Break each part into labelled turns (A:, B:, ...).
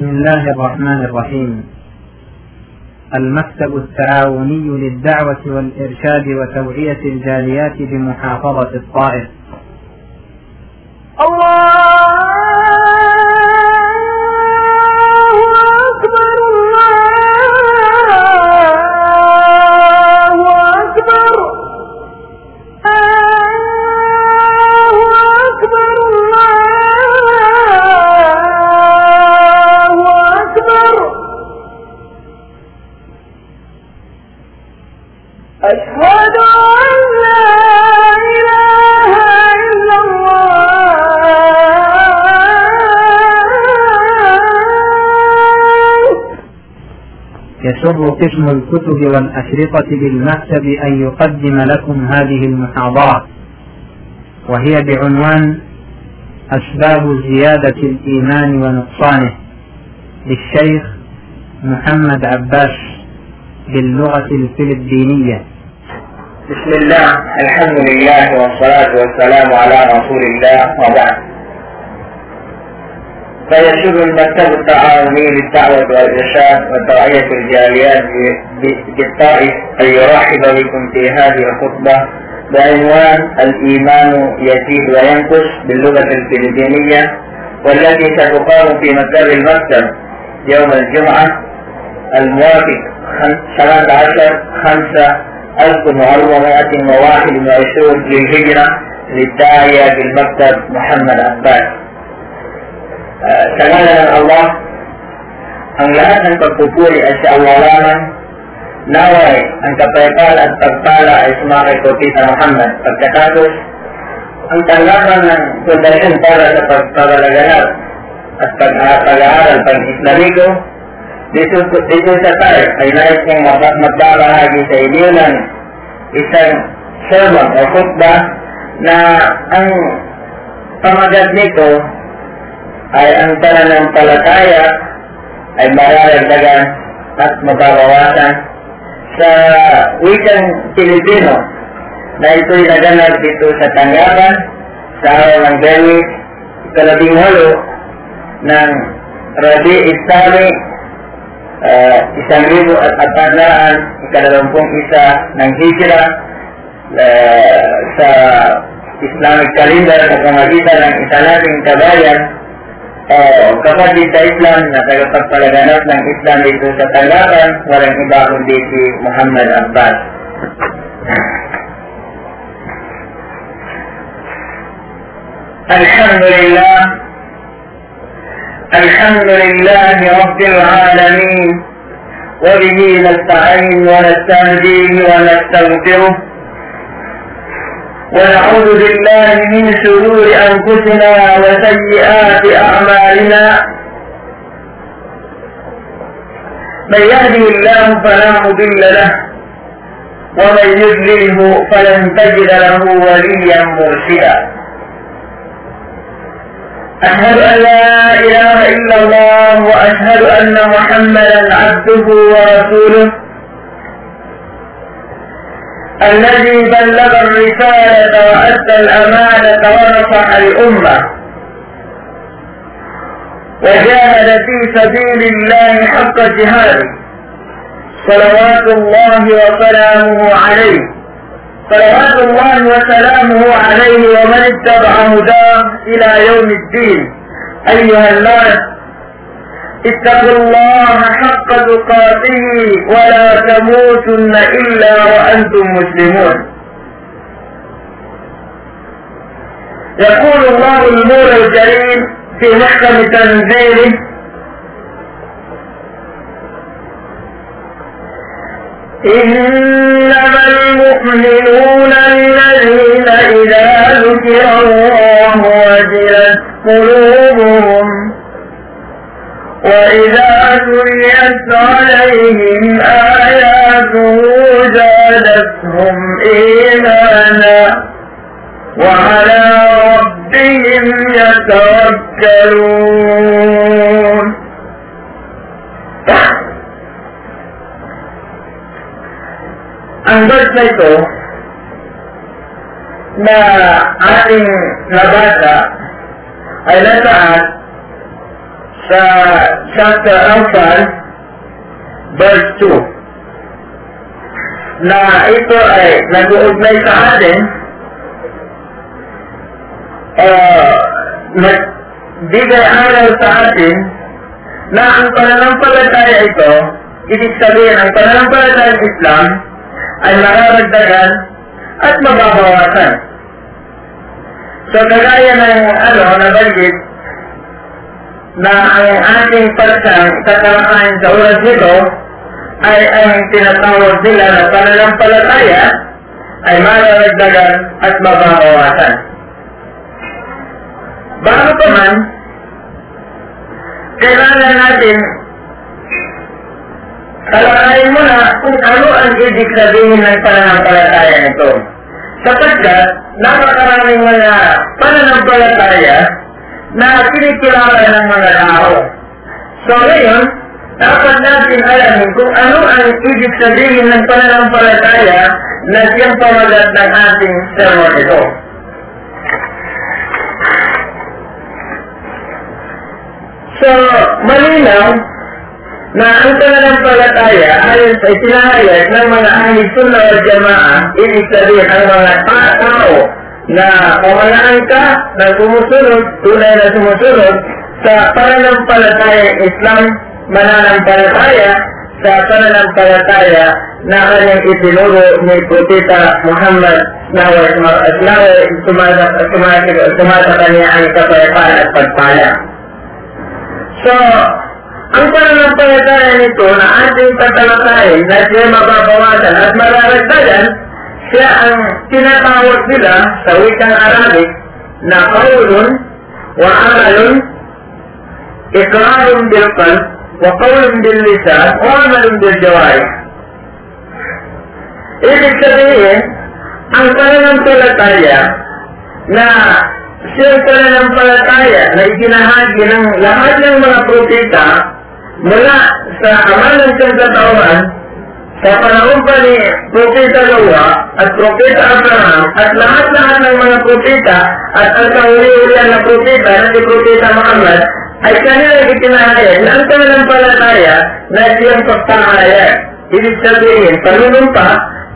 A: بسم الله الرحمن الرحيم. المكتب التعاوني للدعوة والإرشاد وتوعية الجاليات بمحافظة الطائف. قسم الكتب والأشرطة بالمكتب أن يقدم لكم هذه المحاضرة وهي بعنوان أسباب زيادة الإيمان ونقصانه للشيخ محمد عباس باللغة الفلبينية.
B: بسم الله الحمد لله والصلاة والسلام على رسول الله وبعد. فيسر المكتب التعاوني للدعوة والإرشاد وتوعية الجاليات بالطائف أن يرحب بكم في هذه الخطبة بعنوان الإيمان يزيد وينقص باللغة الفلبينية والتي ستقام في مكتب المكتب يوم الجمعة الموافق 13 5 1421 للهجرة للداعية بالمكتب محمد عباس. Ah, sa ngalan ng Allah, ang lahat ng pagpupuri ay sa Allah lamang, naway ang kapayapaan at pagpala ay sumakay ko Tita Muhammad. Pagkatapos, ang tanggapan ng pundasyon para sa pagpapalaganap at pag- pag-aaral pang-Islamiko, dito, dito sa tayo ay nais mag- magbabahagi sa inyo ng isang sermon o khutbah na ang pamagat nito ay ang pananampalataya ay mararagdagan at mababawasan. Sa wikang Pilipino na ito'y naganap dito sa tanggapan sa araw ng Berwis, ikalabing walo ng Rabi Islami, uh, isang libo at apanaan, ikalawampung isa ng Hijra uh, sa Islamic calendar sa pamagitan ng isa nating kabayan Oo, kapatid sa Islam na tagapagpalaganap ng Islam dito sa Tanggapan, walang iba kundi si Muhammad Abbas. الحمد لله الحمد لله رب العالمين وبه نستعين ونستهديه ونستغفره ونعوذ بالله من شرور أنفسنا وسيئات أعمالنا. من يهده الله فلا مضل له ومن يضلله فلن تجد له وليا مرشدا. أشهد أن لا إله إلا الله وأشهد أن محمدا عبده ورسوله. الذي بلغ الرسالة وأدى الأمانة ونصح الأمة. وجاهد في سبيل الله حق جهاده. صلوات الله وسلامه عليه. صلوات الله وسلامه عليه ومن اتبع هداه إلى يوم الدين. أيها الناس اتقوا الله حق تقاته ولا تموتن إلا وأنتم مسلمون. يقول الله المولى الكريم في محكم تنزيله إنما المؤمنون الذين إذا ذكر الله وجلت قلوبهم وإذا تليت عليهم آياته زادتهم إيمانا وعلى ربهم يتوكلون ang verse na ito na ating nabasa ay sa chapter Anfal, verse 2, na ito ay nag-uugnay sa atin, uh, nagbigay aral sa atin na ang pananampalataya ito, ibig sabihin, ang pananampalataya ng Islam ay mararagdagan at mababawasan. So, kagaya ng ano, nabanggit, na ang ating tatalakayin sa oras nito ay ang tinatawag nila na pananampalataya ay mararagdagan at mababawasan. Bago pa man, kailangan natin talakayin muna kung ano ang ibig sabihin ng pananampalataya nito. Sapagkat napakaraming mga pananampalataya na kinikilala ng mga tao. So ngayon, dapat natin alamin kung ano ang ibig sabihin ng pananampalataya na siyang pamagat ng ating sermon ito. So, malinaw na ang pananampalataya ayon sa itinahayag ng mga ahli sunnah wal jamaa, ibig sabihin ang mga tao na pamalaan ka na sumusunod, tunay na sumusunod sa pananampalataya Islam, mananampalataya sa pananampalataya na kanyang itinuro ni Propeta Muhammad na sumasa kanya ang kapayapaan at pagpala. So, ang pananampalataya nito na ating tatalakayin na siya mababawasan at mararagdagan, siya ang tinatawag nila sa wikang Arabic na qawlun wa amalun ikrarun bil qalb wa qawlun bil lisan wa amalun bil jawarih. Ibig sabihin, ang pananampalataya na siyang pananampalataya na itinahagi ng lahat ng mga propeta mula sa amal ng sangkatauhan sa panahon pa ni Propeta Noah at Propeta Abraham at lahat-lahat ng mga propeta at ang kahuli-hulihan na propeta na si Propeta Muhammad ay kanilang itinahayag na ang pananampalataya na siyang pagpahayag. Ibig sabihin, panunumpa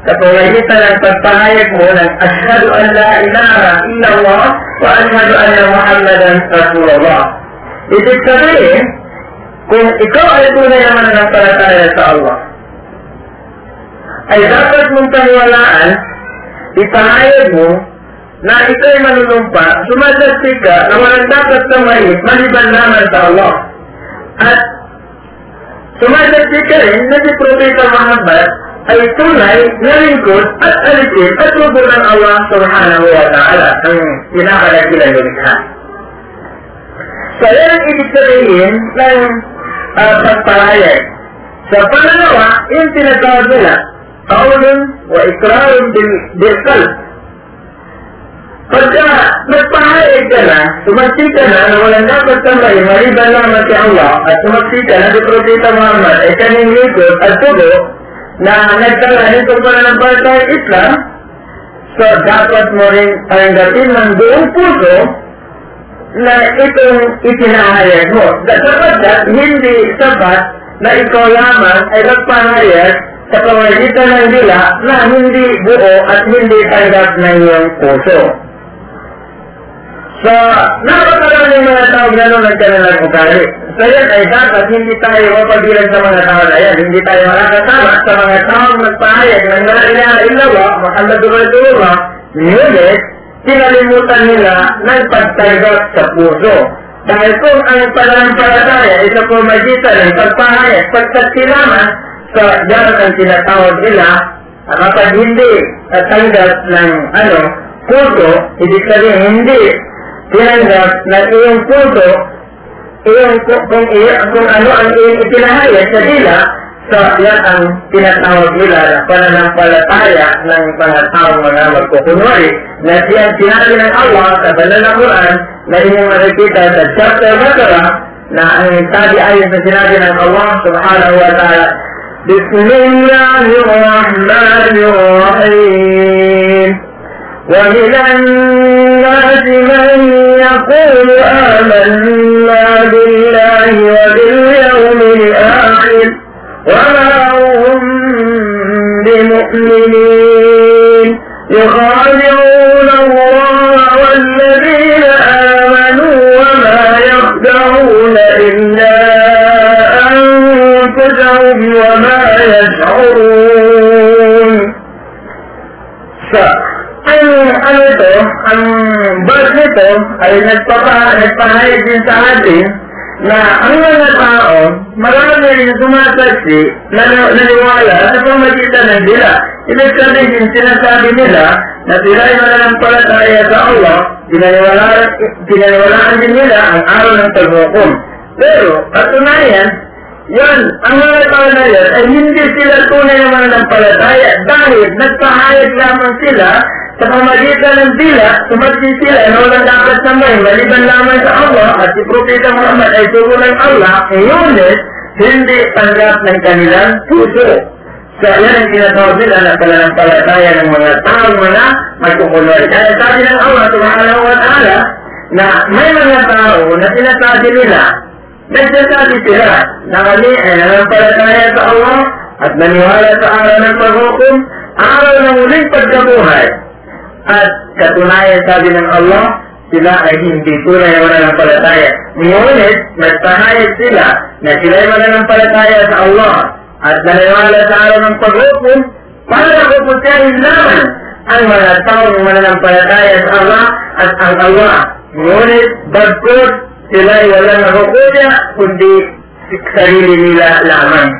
B: sa pamagitan ng pagpahayag mo ng Ashhadu an la ilaha illallah wa ashhadu anna Muhammadan Rasulullah. Ibig sabihin, kung ikaw ay tunay na mananampalataya sa Allah, ay dapat mong paniwalaan, ipahayag mo na ito ay manunumpa, sumasasti ka na walang dapat samayin maliban naman sa Allah. At sumasasti ka rin na si Propeta Muhammad ay tunay na lingkod at alitin at lubo ng Allah subhanahu wa ta'ala ang pinakalagilan lumikha. So, yan ang ibig sabihin ng uh, pagpahayag. Sa pananawa, yung tinatawag nila, bil, bil qalb. Pagka nagpahayag ka na, tumaksi ka na na walang dapat tambay, maliban naman si Allah, at tumaksi ka na si Propeta Muhammad ay kaning likod at tubo na nagtala nitong pananampalataya Islam, so dapat mo rin tanggapin ng buong puso na itong itinahayag mo. Sapagkat hindi sapat na ikaw lamang ay nagpahayag sa pamagitan ng dila na hindi buo at hindi tanggap ng iyong puso. So, napakaraming mga tao gano'n ang kanilang ugali. So yan ay dapat hindi tayo mapagilan sa mga tao na yan. Hindi tayo makakasama sa mga tao magpahayag ng la ilaha illallah, Muhammadur Rasulullah, ngunit pinalimutan nila ng pagtanggap sa puso. Dahil kung ang pananampalataya ay sa pumagitan ng pagpahayag, pagsaksi yan ang tinatawag nila, kapag hindi tanggap ng ano, puso, ibig sabihin hindi. Tinanggap ng iyong puso, iyong, kung, kung, kung ano ang iyong ipinahayag sa dila, So, yan ang tinatawag nila na pananampalataya ng mga mga magkukunwari na siyang sinabi ng Allah sa banal na Quran na inyong makikita sa chapter Baqarah na ang sabi ayon sa sinabi ng Allah subhanahu wa ta'ala ومن الناس من يقول آمنا بالله وباليوم الآخر وما هم بمؤمنين. يخادعون الله والذين وما يشعرون ang ano ito, ang verse nito ay nagpapa, nagpahayag din sa atin na ang mga tao, marami rin sumasaksi na naniwala sa pamagitan ng dila. Ibig sabihin, sinasabi nila na sila ay mananampalataya sa Allah, pinaniwalaan, pinaniwalaan din nila ang araw ng paghukom. Pero, katunayan, yan, ang mga tao na yan ay hindi sila tunay na mananampalataya dahil nagpahayag lamang sila sa pamagitan ng dila, sumatsi sila na walang dapat samay, maliban lamang sa Allah at si Propeta Muhammad ay sugo ng Allah, ngunit hindi tanggap ng kanilang puso. So, yan ang tinatawag nila na pananampalataya ng mga taong mga magkukulor. Kaya sabi ng Allah, subhanahu wa ta'ala, na may mga tao na sinasabi nila, nagsasabi sila na kami ay nanampalataya sa Allah at naniwala sa araw ng paghukom, araw ng muling pagkabuhay. At katunayan sabi ng Allah, sila ay hindi tunay na mananampalataya. Ngunit, nagpahayag sila na sila ay mananampalataya sa Allah at naniwala sa araw ng paghukom para kupusyahin naman ang mga taong mananampalataya sa Allah at ang Allah. Ngunit, bagkot sila ay walang nakukuya kundi sarili nila lamang.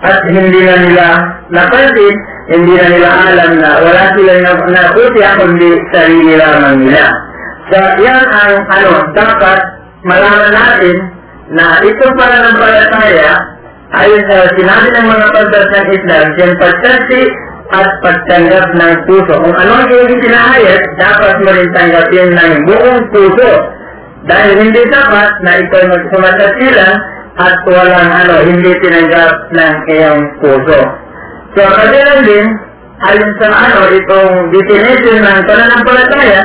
B: At hindi na nila napansin, hindi na nila alam na wala silang nakukuya kundi sarili lamang nila. So, yan ang ano, dapat malaman natin na itong pananampalataya ayon sa sinabi ng mga pagdas ng Islam, yung pagsaksi at pagtanggap ng puso. Kung ano ang iyong dapat mo rin tanggapin ng buong puso. Dahil hindi dapat na ikaw magsumasaksi lang at walang ano, hindi tinanggap ng iyong puso. So, kailan din, ayon sa ano, itong definition ng pananampalataya,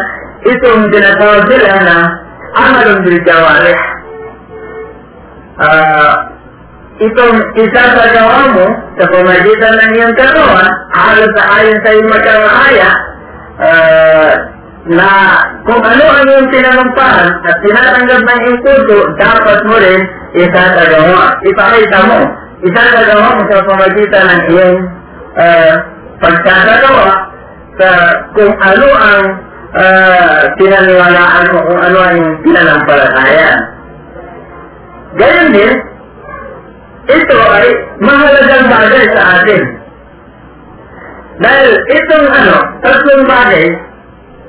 B: itong tinatawag sila na amalong bil jawarih. Ah, itong isa sa gawa mo sa pamagitan ng iyong katawan, ayon sa ayon sa iyong magkakaya, uh, na kung ano ang iyong tinanumpahan at tinatanggap ng iyong puso, dapat mo rin isasagawa. Ipakita mo. Isasagawa mo sa pamagitan ng iyong uh, pagsasagawa sa kung ano ang uh, pinaniwalaan mo, kung ano ang pinanampalatayan. Gayon din, ito ay mahalagang bagay sa atin. Dahil itong ano, tatlong bagay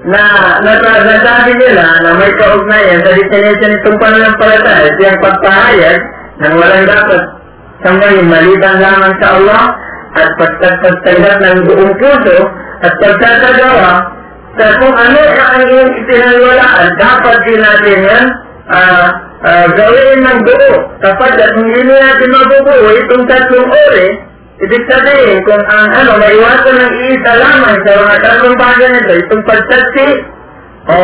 B: na nasasabi nila na may kaugnayan sa definition itong pananampalataya, siyang pagpahayag ng walang dapat sa may maliban lamang sa Allah at pagtanggap ng buong puso at pagkakagawa sa kung ano ang iyong itinalwalaan, dapat din natin yan uh, uh, gawin ng buo. Kapag at hindi natin mabubuo itong tatlong ore, ibig sabihin kung ang ano, maiwasan ng iisa lamang sa mga tatlong bagay nito, itong pagsaksi, o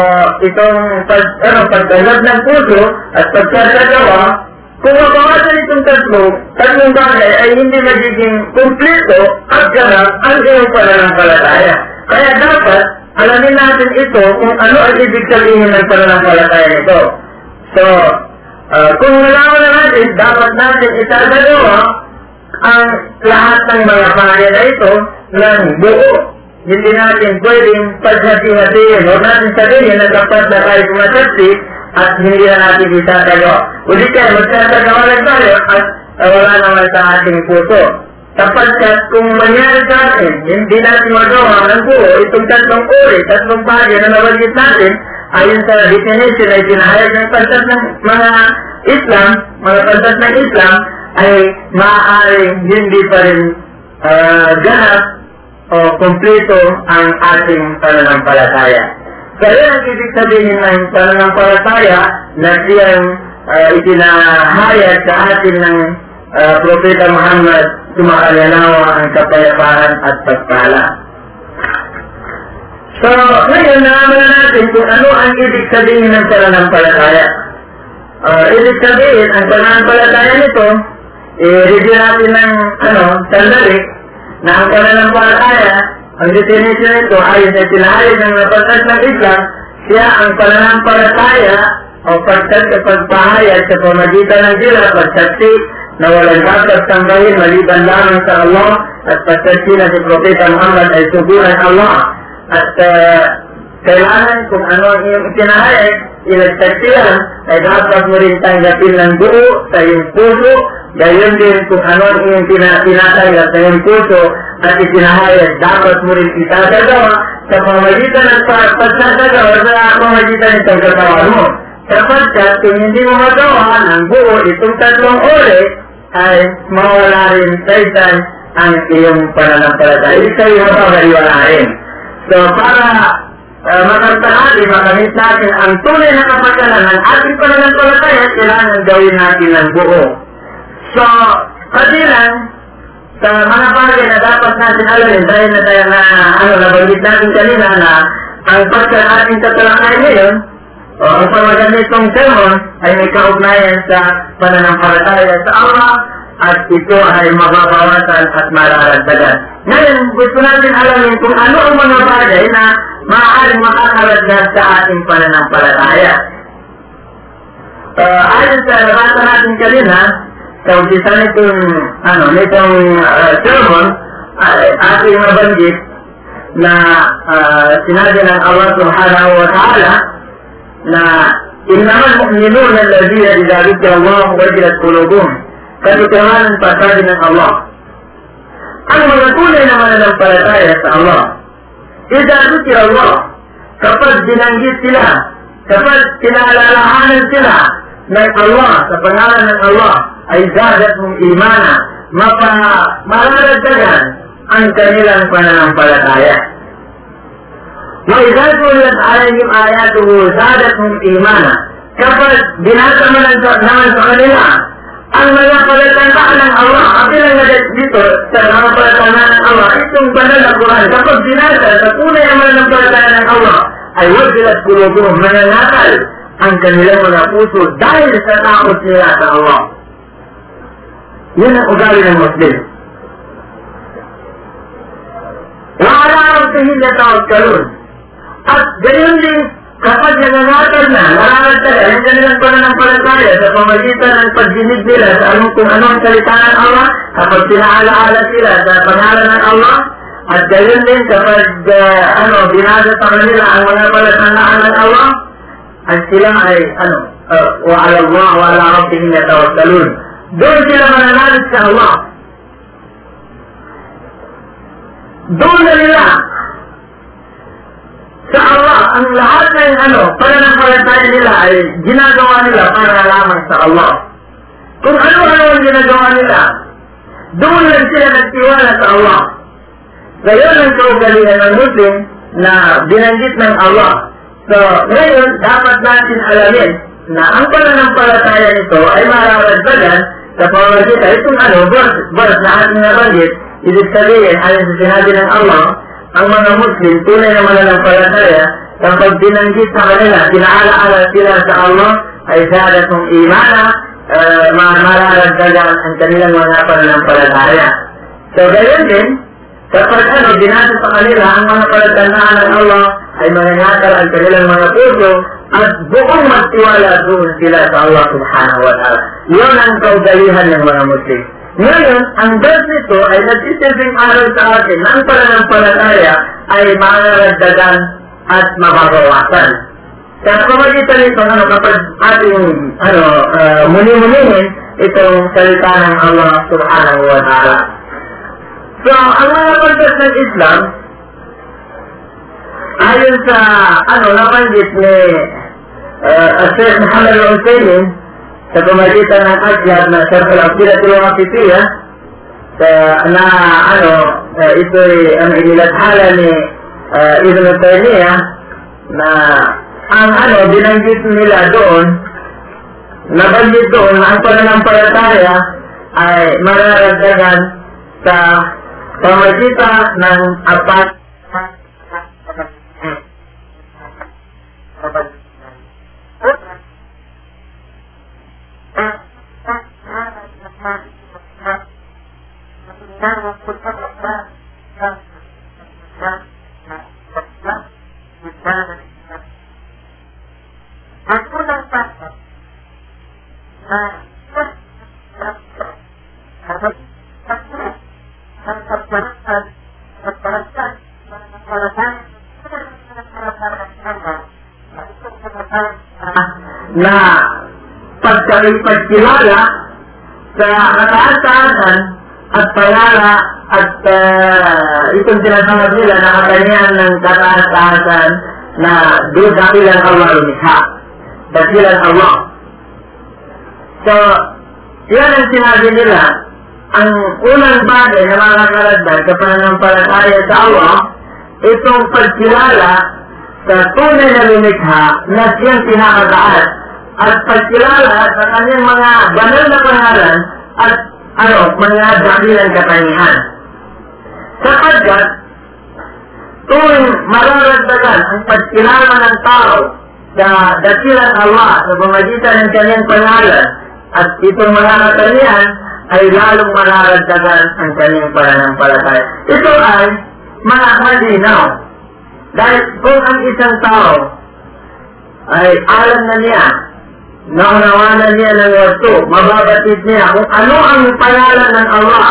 B: itong pag, ano, pagtanggap ng puso at pagkakagawa, kung mabawasan itong tatlo, tatlong bagay ay hindi magiging kumplito at ganap ang iyong pananampalataya. Kaya dapat, alamin natin ito kung ano ang ibig sabihin ng pananampalataya nito. So, uh, kung nalaman na natin, dapat natin isasagawa ang lahat ng mga bagay na ito ng buo. Hindi natin pwedeng paghati-hatiin o natin sabihin na dapat na tayo sumasaksi at hindi na natin isasagawa. Uli kaya magsasagawa lang tayo at uh, wala naman sa ating puso. Sapagkat kung mangyari sa atin, hindi natin magawa ng buo itong tatlong uri, tatlong bagay na nabanggit natin, ayon sa definition ay pinahayag ng pansat ng mga Islam, mga pansat ng Islam, ay maaaring hindi pa rin uh, ganap o kompleto ang ating pananampalataya. Kaya ang ibig sabihin ng pananampalataya na siyang uh, itinahayag sa atin ng uh, Propeta Muhammad sumakalanawa ang kapayapaan at pagpala. So, ngayon, nalaman natin kung ano ang ibig sabihin ng pananampalataya. Uh, ibig sabihin, ang pananampalataya nito, i-review natin ng, ano, sandali, na ang pananampalataya, ang definition nito ay sa sinahayag ng napatas ng Islam, siya ang pananampalataya o pagkat sa pagpahayag sa pamagitan ng sila, pagsaksi na walang dapat sambahin maliban lamang sa Allah at pagsaksi na si Propeta Muhammad ay suguran Allah at uh, kailangan kung ano ang iyong itinahayag, ilagsaksiyan ay dapat mo rin tanggapin ng buo sa iyong puso Gayon din kung ano ang iyong tinatanggap sa iyong puso at itinahayag, dapat mo rin itatagawa sa pamagitan ng pagsasagawa sa pamagitan ng pagkatawa mo. Sapagkat kung hindi mo magawa ng buo itong tatlong ore, ay mawala rin sa isan ang iyong pananampalataya. Ibig sabihin mo pagaliwalain. So, para uh, makamtangali, makamit natin ang tunay na kapagalan ng ating pananampalataya, kailangan gawin natin ng buo. So, kadilan, sa mga bagay na dapat natin alamin, dahil na tayo na, ano, nabanggit natin kanina na ang pagka ating tatalakay ngayon, o ang pamaganitong sermon ay may kaugnayan sa pananampalataya sa Allah at ito ay mababawasan at mararagdagan. Ngayon, gusto natin alamin kung ano ang mga bagay na maaaring makakaragdag sa ating pananampalataya. Uh, ayon sa nabasa natin kanina, sa umpisa nitong, ano, nitong uh, sermon, ay ating nabanggit na uh, sinabi ng Allah subhanahu wa ta'ala na إنما المؤمنون الذين إذا ذكر الله وجلت قلوبهم katotohanan pasabi ng Allah. Ang mga tunay na mananampalataya sa Allah, Ida zikir Allah, kapag binanggit sila, kapag pinaalalahanan sila ng Allah, sa pangalan ng Allah, ay zadat mong imana, mapa, mararagdagan ang kanilang pananampalataya. وإذا تليت عليهم آياته زادتهم إيمانا kapag binasa mo naman sa kanila ang mga palatandaan ng Allah, ang pinangalit dito sa mga palatandaan ng Allah, itong banal na Quran, kapag binasa sa tunay ang mga palatandaan ng Allah, ay wajilat kulubuhum, mananakal ang kanilang mga puso dahil sa takot nila sa Allah. Yan ang ugali ng Muslim. Wala ang tingin na tawag kalun. At ganyan din, kapag nananakal na, nararagtagal ang kanilang pananampalataya sa pamagitan ng pagdinig nila sa anong kung ano ang salita ng Allah, kapag pinaalaala sila sa pangalan ng Allah, at gayon din kapag uh, ano, binasa sa kanila ang mga palatandaan ng Allah, at sila ay ano, uh, wa ala Allah wa ala rabbihim yatawakkalun. Doon sila mananalig sa Allah. Ang lahat ng ano, pananampalataya nila ay ginagawa nila para lamang sa Allah. Kung ano-ano ang ginagawa nila, doon lang sila nagtiwala sa Allah. Gayon ang kaugalian ng Muslim na binanggit ng Allah. So, ngayon, dapat natin alamin na ang pananampalataya nito ay mararagdagan sa pamamagitan. Itong ano, verse, verse na ating nabanggit, ibig sabihin, ayon sa sinabi ng Allah, ang mga Muslim, tunay na mananampalataya, kapag binanggit sa kanila, pinaalaala sila sa Allah, ay sadatong imana, uh, mararagdagan ang kanilang mga pananampalataya. So, gayon din, kapag ano, binasa sa kanila ang mga palatandaan ng Allah, ay mananakal ang kanilang mga puso, at buong magtiwala doon sila sa Allah subhanahu wa ta'ala. Yun ang kaugalihan ng mga Muslim. Ngayon, ang verse nito ay nagsisilbing aral sa atin na ang pananampalataya ay mararagdagan at mababawasan. Sa pamagitan nito, ano, kapag ating ano, uh, muni-munihin itong salita ng Allah subhanahu wa ta'ala. So, ang mga pagkas ng Islam, ayon sa ano, nabanggit ni uh, Sheikh Muhammad al-Husaynin, sa pamagitan ng asyad na Sharf al-Aqidah al-Wasitiyah sa na ano uh, ito ay ang inilathala ni uh, Ibn Taymiyyah na ang ano binanggit nila doon nabanggit doon na ang pananampalataya ay mararagdagan sa pamagitan ng apat kapangyarihan. Nah, pagkakilala sa kataas-taasan at payala at uh, itong tinatawag nila na katanyan ng kataas-taasan na doon dakilan Allah lumikha. Dakilan Allah. So, yan ang sinabi nila, ang unang bagay na makakalagdag sa pananampalataya sa Allah, itong pagkilala sa tunay na lumikha na siyang pinakataas at pagkilala sa kanyang mga banal na pangalan at ano, mga dakilang katangian. Sapagkat, tuwing mararagdagan ang pagkilala ng tao sa dakilang Allah sa pamagitan ng kanyang pangalan at itong mga katangian ay lalong mararagdagan ang kanyang pananampalataya. Ito ay mga malinaw. Dahil kung ang isang tao ay alam na niya, naunawanan niya ng wasto, mababatid niya kung ano ang pangalan ng Allah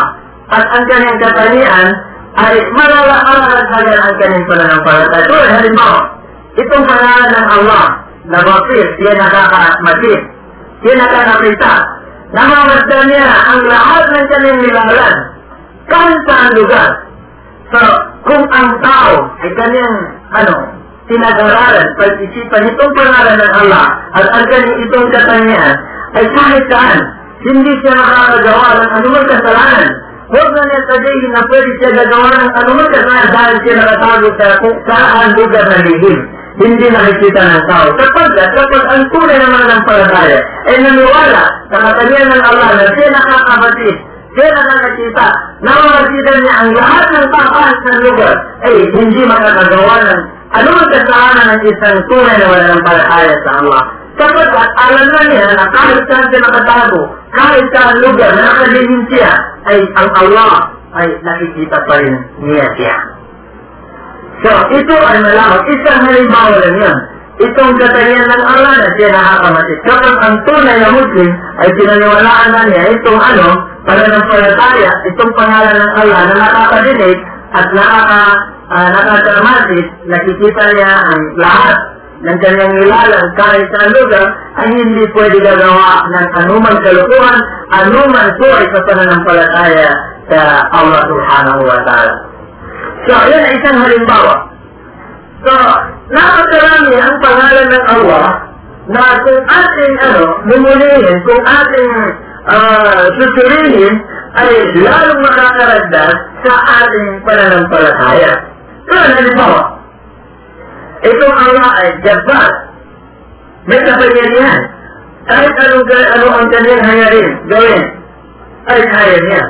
B: at ang kanyang katangian, ay malalakaran ang kanyang pananampalataya. Ay halimbawa, itong pangalan ng Allah, na Bapir, siya nakakamatid, siya nakakapita, namamasdan niya ang lahat ng kanyang nilalan, kahit saan lugar. So, kung ang tao ay kanyang, ano, pinag-aralan, pag-isipan itong pangalan ng Allah at ang itong katangian, ay kahit saan, hindi siya makakagawa ng anumang kasalanan. Huwag na niya sabihin na pwede siya gagawa ng anumang kasalanan dahil siya nakatago sa saan lugar na lihim. Hindi nakikita ng tao. Kapag, kapag ang tunay naman ng palataya ay naniwala sa katangian ng Allah na siya nakakabatid siya nakakita, namamagitan niya ang lahat ng tapas ng lugar ay hindi makakagawa ng anumang kasalanan ng isang tunay na wala ng palataya sa Allah. Sapagkat alam na niya na kahit saan siya nakatago, kahit saan lugar na nakalihim siya, ay ang Allah ay nakikita pa rin niya siya. So, ito ay malaman. Isang halimbawa lang yan. Itong katangian ng Allah na siya nakakamatid. Kapag ang tunay na Muslim ay pinaniwalaan na niya itong ano, pananampalataya, itong pangalan ng Allah na nakakadinig at nakaka, uh, nakakamatid, nakikita niya ang lahat ng kanyang nilalang kahit sa lugar ay hindi pwede gagawa ng anumang kalukuhan, anuman po ay sa pananampalataya sa Allah subhanahu wa ta'ala. So, yan ay isang halimbawa. So, napakarami ang pangalan ng Allah na kung ating ano, lumulihin, kung ating uh, susurihin, ay lalong makakaragdag sa ating pananampalataya. Kaya halimbawa, itong Allah ay Jabbar. May kapangyarihan. Kahit anong, ano ang kanyang hangarin, gawin, ay kaya niya.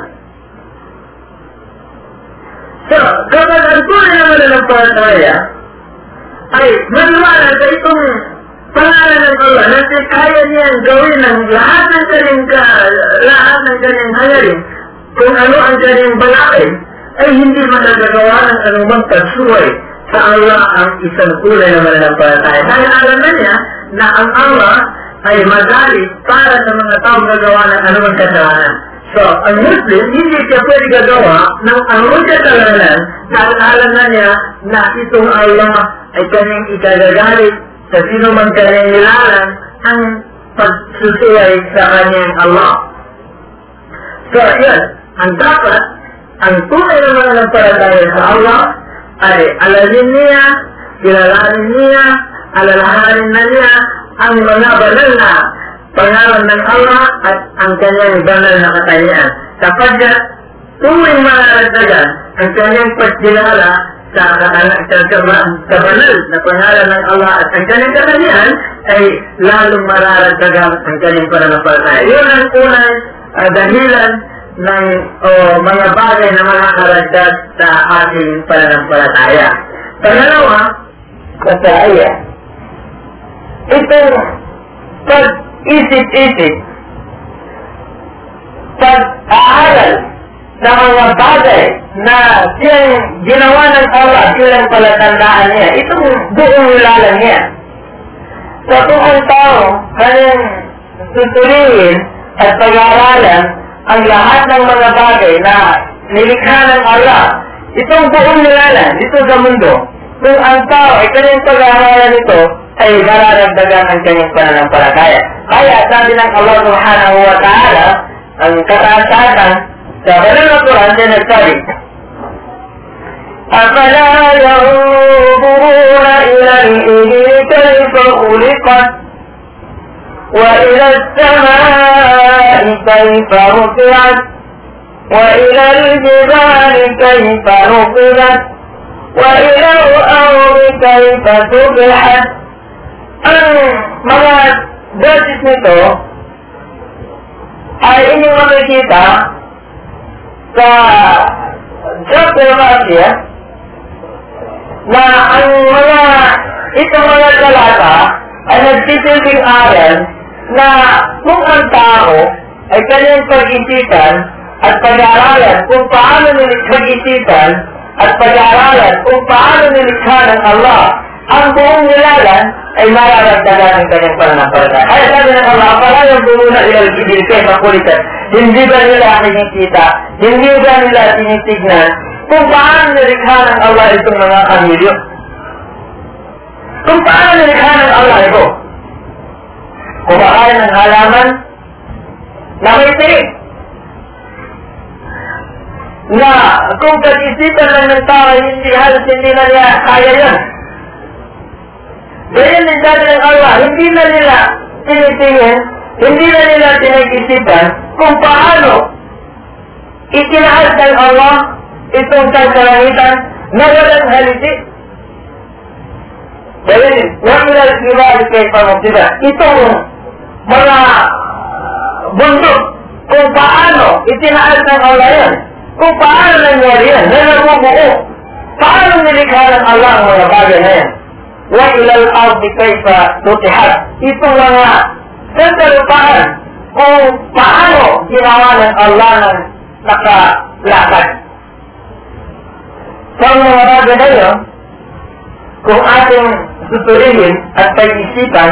B: So, kapag ang tunay na mananampalataya ay maniwala sa itong pangalan ng Allah na kaya niyang gawin ng lahat ng kanyang ka, lahat ng kanyang hangarin kung ano ang kanyang balakid ay hindi magagawa ng anumang pagsuway sa Allah ang isang kulay na mananampalataya. Dahil alam na niya na ang Allah ay madali para sa mga taong gagawa ng anumang kasalanan. So, ang Muslim, hindi siya pwede gagawa ng anumang kasalanan dahil alam na niya na itong Allah ay kanyang ikagagalit sa sino man kanyang nilalang ang pagsusuway sa kanyang Allah. So, yan. Ang dapat, ang tunay na mga nagparataya sa Allah ay alamin niya, kilalanin niya, alalahanin na niya ang mga banal na pangalan ng Allah at ang kanyang banal na katangian. Sapagkat tuwing mararagdagan ang kanyang pagkilala sa, sa, sa, sa banal na pangalan ng Allah at ang kanyang katangian ay lalong mararagdagan ang kanyang pananampalataya. Yun ang unang uh, dahilan ng oh, mga bagay na makakaragdag sa ating pananampalataya. Pangalawa, kasaya. itong pag-isip-isip, pag-aaral ng mga bagay na siyang ginawa ng Allah bilang palatandaan niya, itong buong nilalang niya. Sa kung ang tao kanyang susulihin at pag-aaralan ang lahat ng mga bagay na nilikha ng Allah, itong buong nilalang dito sa mundo, kung ang tao ay kanyang pag-aaralan ito, ay mararagdagan ang kanyang pananampalataya. Kaya sabi ng Allah subhanahu wa ta'ala, ang kataasahan sa banal na Quran na nagsabi, أفلا ينظرون إلى الإبل كيف خلقت وإلى السماء كيف رفعت وإلى الجبال كيف نصبت وإلى الأرض كيف سبحت ang mga verses nito ay inyong makikita sa chapter of Asia na ang mga itong mga talata ay nagsisilbing aral na kung ang tao ay kanyang pag-isipan at pag-aaralan kung paano nilikha at pag-aaralan kung paano nilikha ng Allah ang buong nilalan ay mararagdagan ang kanyang pananampalataya. Kaya sabi ng Allah, pala yung bumuna ilang ibil kay makulitan. Hindi ba nila nakikita? Hindi ba nila tinitignan kung paano nilikha ng Allah itong mga kamilyo? Kung paano nilikha ng Allah ito? Kumakain ng halaman na may tirik. Na kung pag-isipan lang ng tao, hindi halos hindi na niya kaya yan. Ganyan din sabi ng Allah, hindi na nila tinitingin, hindi na nila tinag-isipan kung paano itinaas ng Allah itong kasalangitan na walang haliti. Ganyan nila ibalik kay pamagsiba. Itong mga bundok, kung paano itinaas ng Allah yan, kung paano nangyari yan, na nabubuo, paano nilikha ng Allah ang mga bagay na yan wa ilal ardi kayfa nutihat. Ito mga kasalupaan kung paano ginawa ng Allah ng nakalakad. Sa mga bagay na yun, kung ating susulihin at pag-isipan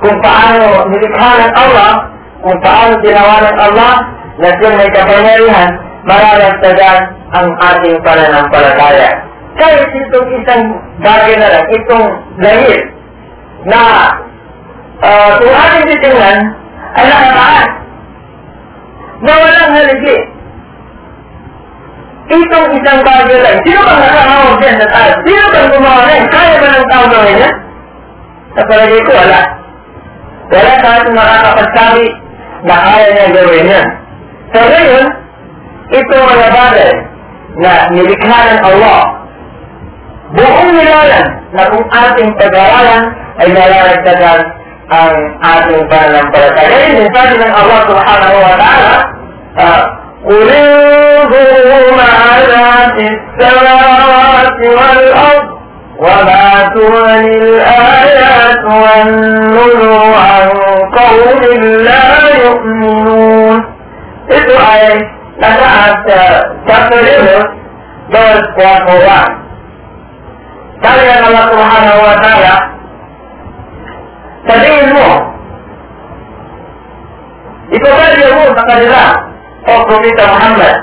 B: kung paano nilikha ng Allah, kung paano ginawa ng Allah na siyang may kapangyarihan, mararagtagan ang ating pananampalataya kahit itong isang bagay na lang, itong lahir, na uh, kung ating titingnan, ay nakataan. Na walang haligi. Itong isang bagay lang. Sino bang nakahawag dyan sa tayo? Sino bang gumawa na Kaya ba ng tao gawin yan? Sa palagay ko, wala. Wala sa ating makakapagsabi na kaya niya gawin yan. So ngayon, itong mga bagay na nilikha ng Allah buong nilayan na kung ating pag-aaralan ay nalaragdagan ang ating pananampalataya. Ngayon, sabi ng Allah subhanahu wa ta'ala, قل انظروا ماذا في السماوات والأرض وما تغني الآيات والنذر عن قوم لا يؤمنون. Ito ay nasa sa chapter 11, verse 101. Sabi ng Allah subhanahu wa ta'ala, sabihin mo, ipapalya mo sa kanila, o Propeta Muhammad,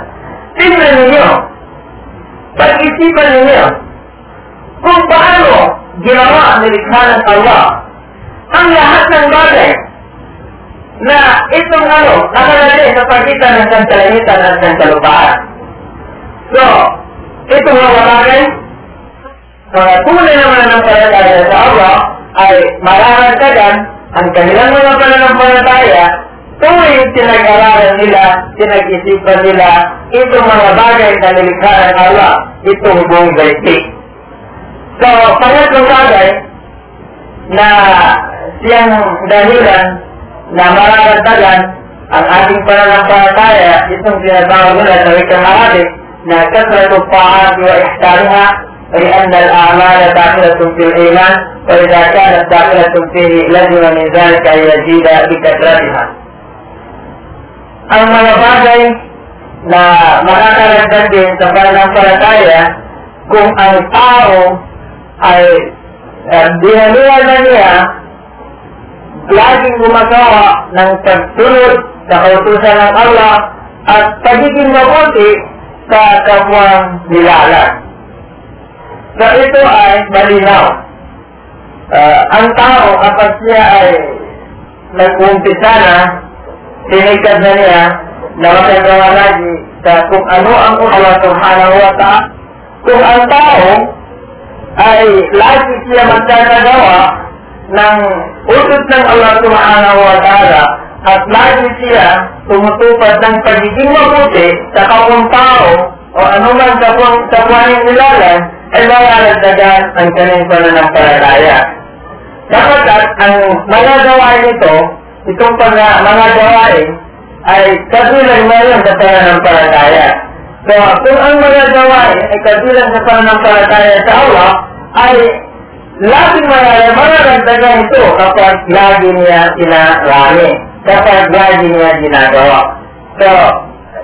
B: tingnan ninyo, pag-isipan ninyo, kung paano ginawa ang nilikha ng Allah ang lahat ng bagay na itong ano, nakalagay sa pagitan ng sandalangitan at sandalupaan. So, itong mga bagay, mga tunay na mananampalataya sa Allah ay mararagdagan ang kanilang mga pananampalataya tuwing pinag-aralan nila, pinag-isipan nila itong mga bagay na nilikha ng Allah, itong buong gaiti. So, pangatlong bagay na siyang dahilan na mararagdagan ang ating pananampalataya, itong tinatawag nila sa wikang Arabic na kasratu paati wa ihsaniha لأن الأعمال داخلة في الإيمان وإذا كانت داخلة فيه لزم من ذلك أن يزيد بكثرتها ang mga bagay na makakaragdag din sa pananampalataya kung ang tao ay uh, dinaluan na niya laging gumagawa ng pagtunod sa kautusan ng Allah at pagiging mabuti sa kapwang nilalang. So ito ay malinaw. Uh, ang tao kapag siya ay nag-umpisa na, sinikad na niya na magagawa lagi sa kung ano ang Allah subhanahu wa ta'ala. Kung ang tao ay lagi siya magkakagawa ng utos ng Allah subhanahu wa ta'ala at lagi siya tumutupad ng pagiging mabuti sa kapong tao o anuman kapong kapwaning nilalan ay malalagdagan ang kanyang pananampalataya. Dapat at ang mga gawain ito, itong mga, mga gawain, ay kabilang na yun sa pananampalataya. Gawain ay kabilang sa pananampalataya sa Allah, ay laging malalagdagan ito kapag lagi niya sinarami, kapag lagi niya ginagawa. So,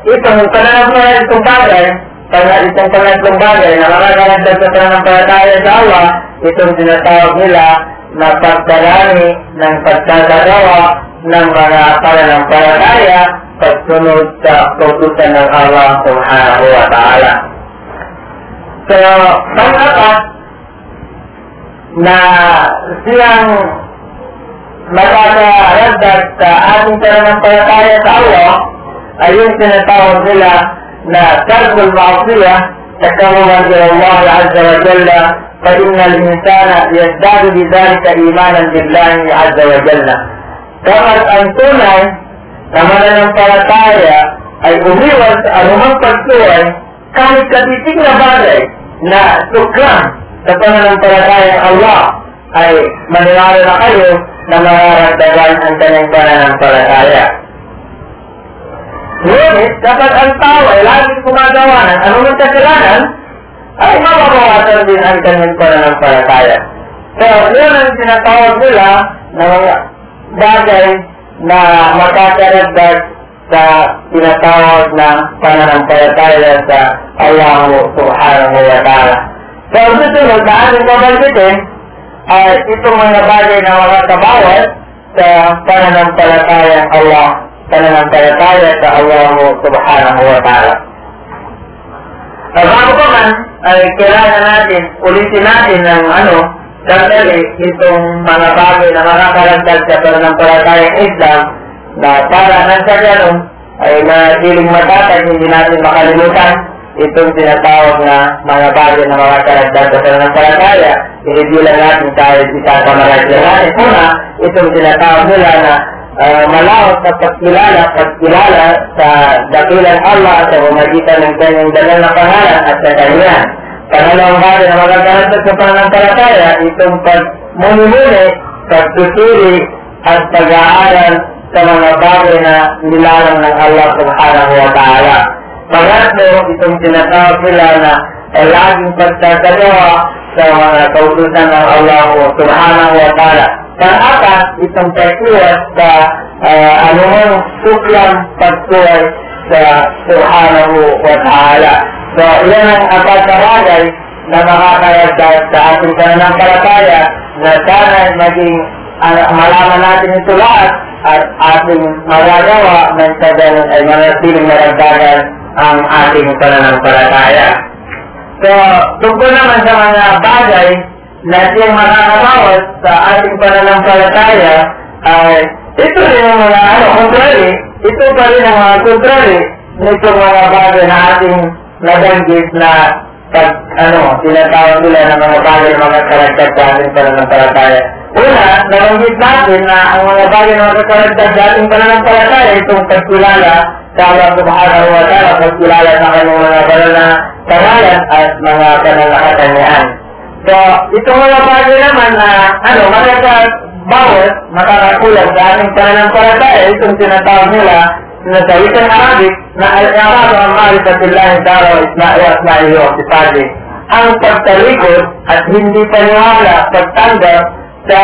B: itong pananampalataya itong bagay, pag itong bagay na makakalagdag sa pananampalataya sa Allah, itong tinatawag nila na pagdarami ng pagkagagawa ng mga pananampalataya terbunuh tak keputusan yang Allah Subhanahu wa Ta'ala. Sebab apa? Nah, siang mereka reddat ating pananampalataya sa Allah ay yung tinatawag nila na kalbul ma'asiyah takawalan ila Allah Azza wa Jalla فإن الإنسان يزداد بذلك إيمانا بالله عز وجل. كما أن tunay na mananampalataya ay umiwas sa anumang pagsuway kahit katiting na bagay na suklang sa pananampalataya Allah ay maniwala na kayo na mararagdagan ang kanyang pananampalataya. Ngunit, kapag ang tao ay laging gumagawa ng anumang kasalanan, ay mababawasan din ang kanyang pananampalataya. So, yun ang tinatawag nila na mga bagay na makakaragdag sa tinatawag na pananampalataya sa Allah subhanahu wa ta'ala. So, ang susunod na ating babanggitin ay itong mga bagay na makakabawat sa pananampalatayang Allah pananampalataya sa Allah subhanahu wa ta'ala. Uh, bago pa man, ay kailangan natin, ulitin natin ng ano, sandali itong mga bagay na makakaragdag sa pananampalatayang Islam na para nang sa ganun ay nasiling matatag, hindi natin makalimutan itong tinatawag na mga bagay na makakaragdag sa pananampalataya. Inibilang natin kahit isa sa mga natin. Una, itong tinatawag nila na uh, malawak na pagkilala, pagkilala sa dakilan Allah sa pamagitan ng kanyang dangal na pangalan at sa kanya. Pangalawang bagay na magagamit sa pananampalataya, itong pagmumuli, pagsusuri, at pag-aaral sa mga bagay na nilalang ng Allah subhanahu wa ta'ala. Pangatlo, itong tinatawag nila na ay laging pagkakagawa sa mga kautusan ng Allah subhanahu wa ta'ala. Pang-apat, itong pagkuwas sa uh, anumang suklang pagkuwas sa subhanahu wa ta'ala. So, yan ang apat na bagay na makakayagdag sa ating pananampalataya na sana maging uh, malaman natin ito lahat at ating magagawa ng sa ganun ay manatiling maragdagan ang ating pananampalataya. So, tungkol naman sa mga bagay na siyang makakabawat sa ating pananampalataya ay ito rin ang mga ano, contrary, ito pa rin ang mga contrary nito mga bagay na ating nabanggit na pag ano, tinatawag nila ng mga bagay na makakaragtag sa ating pananampalataya. Una, nabanggit natin na ang mga bagay na makakaragtag sa ating pananampalataya itong pagkilala sa Allah subhanahu wa ta'ala, pagkilala sa kanyang mga banal na pangalan at mga banal na katanyahan. So, itong mga bagay naman na ano, makakabawat, makakakulang sa ating pananampalataya, itong tinatawag nila al-Arab ang ma'rifatillahi ta'ala wa isma'i wa isma'ihi wa sifati ang pagtalikod at hindi paniwala, pagtanggap sa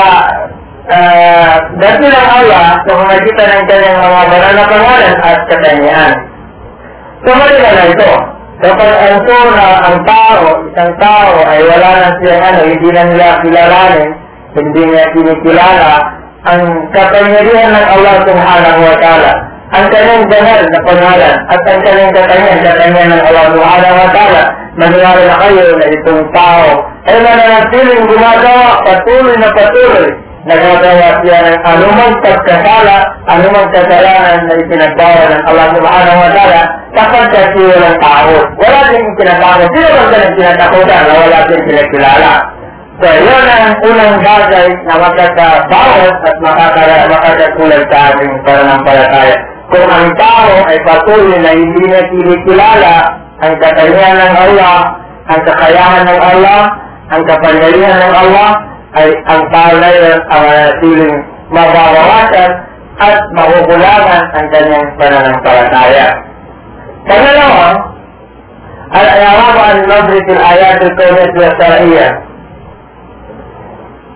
B: uh, dati ng Allah sa pamagitan ng kanyang mga banal na pangalan at katanyahan. So, malila na ito. Kapag ang na ang tao, isang tao ay wala na siyang ano, hindi na nila kilalanin, hindi niya kinikilala, ang kapangyarihan ng Allah subhanahu wa ta'ala, ang kanyang banal na pangalan at ang kanyang katanyan, katanyan ng Allah subhanahu wa ta'ala, maniwala na kayo na itong tao ay mananatiling gumagawa patuloy na patuloy nagagawa siya ng anumang pagkasala, anumang kasalanan na ipinagbawa ng Allah subhanahu wa ta'ala kapag kasi walang tao. Wala din tinatawag. Sino ba ganang tinatakutan na wala din pinagkilala? So, yun ang unang bagay na makakabawat at makakakulag sa ating pananampalataya Kung ang tao ay patuloy na hindi na kinikilala ang katangian ng Allah, ang kakayahan ng Allah, ang kapangyarihan ng Allah, ay ang tao na yun ang manatiling mababawasan at makukulangan ang kanyang pananampalataya. Pangalawa, al-i'rab an nadrik al-ayat al-kawniyah al-shar'iyyah.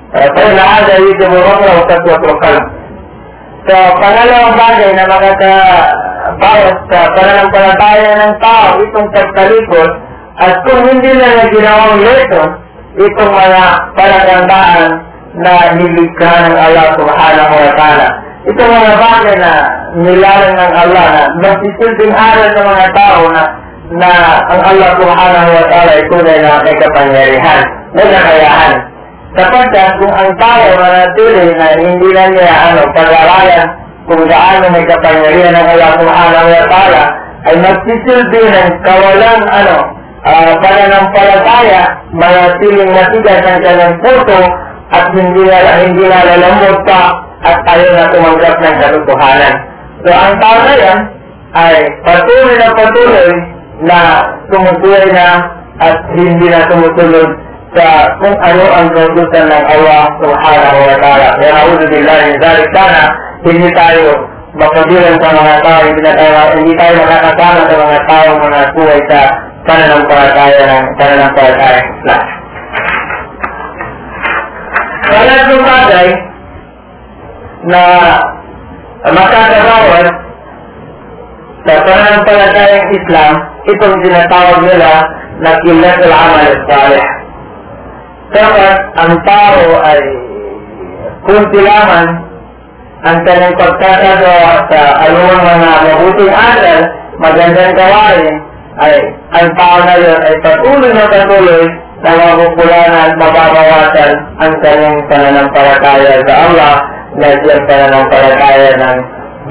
B: فإن هذا يجب الرمل وتسوة القلب. So, pangalawang bagay na makakabawat sa pananampalataya ng tao itong pagtalikod at kung hindi na na ginawang lesson, itong mga palatandaan na nilikha ng Allah subhanahu wa ta'ala. Itong mga bagay na nilalang ng Allah na magsisilbing aral ng mga tao na na ang Allah subhanahu wa ta'ala ay tunay na may kapangyarihan, may nakayahan. Sapagkat kung ang tao manatili na hindi na niya ano, pag-aralan kung gaano may kapangyarihan ng Allah subhanahu wa ta'ala, ay magsisilbi ng kawalang ano, uh, pananampalataya, manatiling matigas ang kanyang puso at hindi na, hindi na lalambot pa at tayo na tumanggap ng katotohanan. So ang tao na yan ay patuloy na patuloy na tumutuloy na at hindi na tumutunod sa kung ano ang kautusan ng Allah subhanahu wa ta'ala. Kaya nauzo billahi zalik sana hindi tayo mapabilang sa mga tao, hindi, na tayo, hindi tayo makakasama sa mga tao mga buhay sa pananampalataya ng pananampalataya ng Islam. Pangatlong bagay na makakabawat sa pananampalatayang Islam, itong tinatawag nila na kilat al-amal salih. Dapat ang tao ay kunti lamang ang kanyang pagkakagawa sa anumang mga mabuting aral, magandang gawain, ay ang tao na yun ay patuloy na patuloy na mapupulanan, mababawasan ang kanyang pananampalataya sa Allah na siyang pananampalataya ng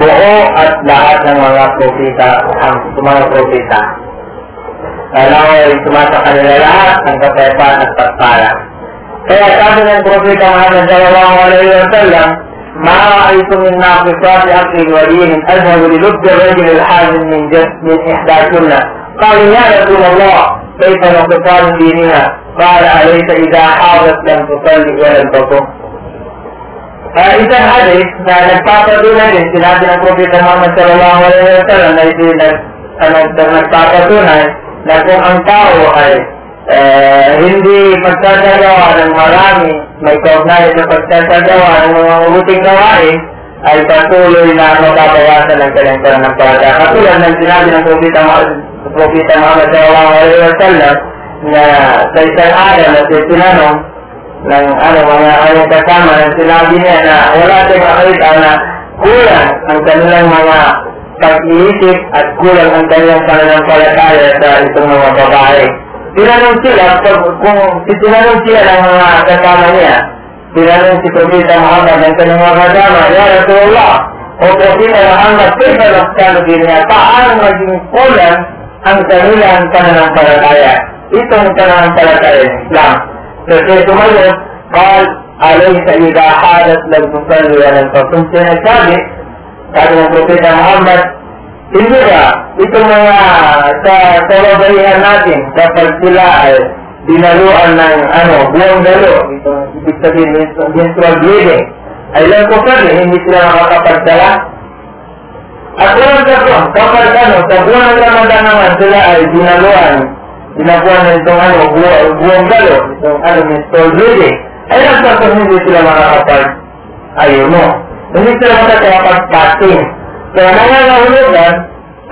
B: buo at lahat ng mga propita, ang mga propita. Alam ay sumasa kanila lahat ang kapayapaan at pagpala. فيعتاد من ربك محمد صلى الله عليه وسلم ما رأيت من ناقصات عقل ولي أذهب للب الرجل الحازم من من إحداكن قال يا رسول الله كيف نقصان دينها قال أليس إذا حاضت لم تصلي ولم تصم؟ فإذا حدث ما نفاق دون نتعتدون من نقرب محمد صلى الله عليه وسلم ليس نتعتدون لكم أنكاره عليه. Na uh, hindi pagsasagawa ng marami, may kaugnayan sa pagsasagawa ng mga mabuting gawain, ay patuloy na mababawasan ng kanyang pananampalataya. Katulad ng sinabi ng Propeta Propeta Muhammad sallallahu alaihi wa sallam na sa isang araw na siya tinanong ng ano, mga kanyang kasama na sinabi niya na wala siyang makita na kulang ang kanilang mga pag-iisip at kulang ang kanilang pananampalataya sa itong mga babae. Tinanong sila, kung tinanong sila ng mga kasama niya, tinanong si Propeta Muhammad ng kanyang mga kasama, Ya Rasulullah, o Propeta Muhammad, kaya nakasalo din niya, paano maging kulang ang kanilang pananampalataya. Itong pananampalataya ng Islam. Kasi tumayo, قال أليس إذا حادث لم تصلي ولم تصم sinasabi, sabi ng Propeta Muhammad, hindi ba, itong mga sa kalabarihan natin, kapag sila ay dinaluan ng ano, buwang dalo, itong ibig sabihin, menstrual bleeding, ay lang ko sabi, hindi sila makakapagdala. At walang kapag, kapag ano, sa buwan ng Ramadan naman, sila ay dinaluan ginagawa na itong ano, buwang, buwang galo, itong ano, Mr. Reading, ay nagsasabi hindi sila makakapag ayuno. Hindi sila makakapag-fasting. Kaya nangangahulugan,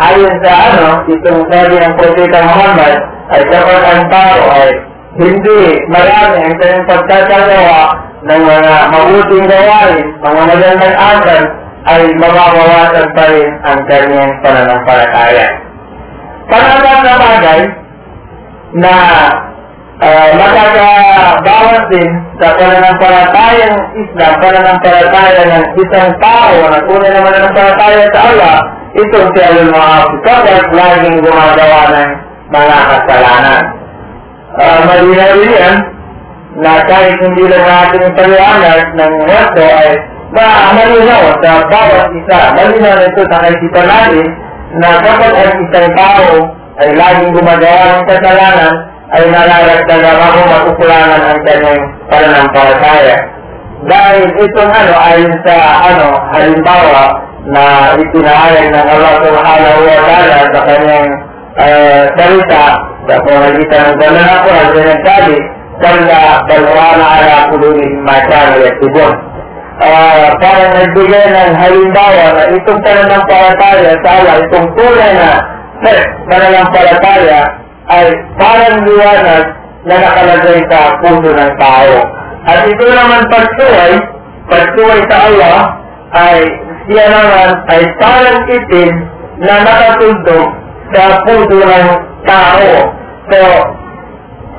B: ayon sa ano, itong sabi ng Propeta Muhammad, ay kapag ang tao ay hindi marami ang kanyang pagkakagawa ng mga mabuting gawain, mga magandang asal, ay mababawasan pa rin ang kanyang pananampalataya. Panapat na bagay na uh, makakabawas din sa pananampalatayang Islam, pananampalataya ng isang tao na tunay na mananampalataya sa Allah, itong si Alul Muhammad kapag laging gumagawa ng mga kasalanan. Uh, malinaw din yan na kahit hindi lang natin paliwanag ng wasto ay na malinaw sa bawat isa. Malinaw na ito sa kaisipan natin na kapag ang isang tao ay laging gumagawa ng kasalanan ay nararagdagan ako matukulangan ang kanyang pananampalataya. Dahil itong ano, ayon sa ano, halimbawa na itinahayag ng Allah subhanahu wa ta'ala sa kanyang uh, salita sa pamagitan ng banal na Quran na nagsabi, Kalla balwana ala kulubihim masyari at tibon. Uh, parang nagbigay ng halimbawa na itong pananampalataya sa Allah, itong tunay na pananampalataya ay parang liwanag na nakalagay sa puso ng tao. At ito naman pagsuway, pagsuway sa Allah, ay siya naman ay parang itim na nakatundog sa puso ng tao. So,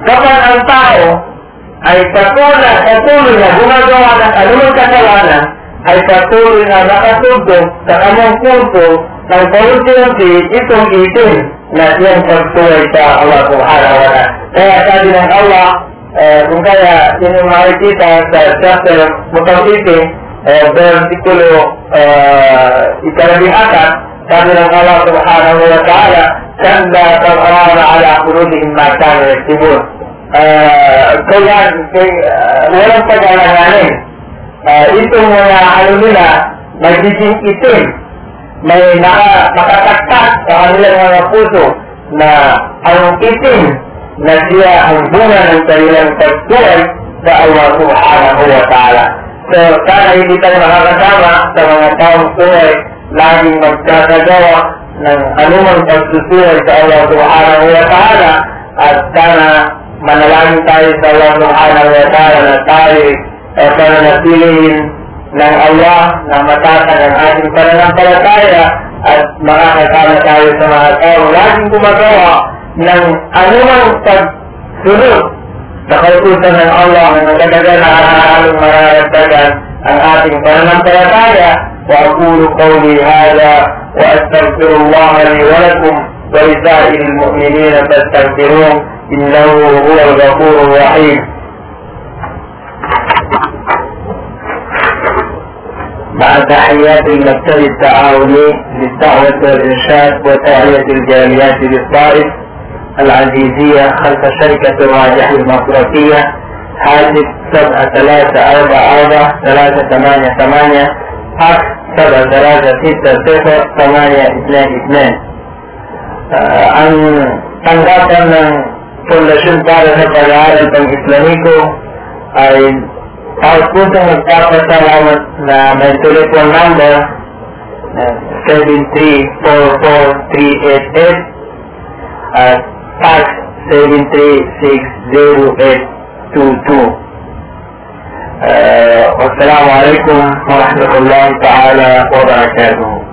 B: kapag ang tao ay patuloy, patuloy na gumagawa ng anumang kasalanan, ay patuloy na nakatundog sa kanyang puso ng paunti-unti itong itim na siyang pagsuway sa Allah subhanahu wa ta'ala. Kaya sabi ng Allah, eh, kung kaya yun yung makikita sa chapter Mutawitin, eh, versikulo uh, ikalabing atat, sabi ng Allah subhanahu wa ta'ala, Kanda tab'ara ala kulubihim ma kanu yaktibun. Uh, kaya, kaya uh. Uh, itong mga ano nila, magiging itim may naka, nakataktak sa kanilang mga puso na ang itim na siya ang bunga ng kanilang pagtuway sa Allah subhanahu wa ta'ala. So, sana hindi tayo makakasama sa mga taong tuway laging magkakagawa ng anumang pagsusuway sa Allah subhanahu wa ta'ala at sana manalangin tayo sa Allah subhanahu wa ta'ala na tayo ay pananatilihin ng Allah na matatag ang ating pananampalataya at makakasama tayo sa mga tao laging gumagawa ng anumang pagsunod sa kautusan ng Allah na nagdadagan na araw-araw mararagdagan ang ating pananampalataya. Wa aqulu qawli hadha wa astaghfirullah li wa lakum wa li sa'iril mu'minina fastaghfiruhu مع تحيات المكتب التعاوني للدعوة والإرشاد وتعلية الجاليات بالطائف العزيزية خلف شركة الراجح المصرفية حادث سبعة ثلاثة أربعة أربعة ثلاثة ثمانية ثمانية حق سبعة ثلاثة ستة صفر ثمانية اثنين اثنين. أن tanggapan ng Fondasyon para sa Pag-aaral ay Taos pusong nagpapasalamat na may telephone number uh, 7344388 at fax 7360822. Uh, wassalamu alaikum wa rahmatullahi ta'ala wa barakatuh.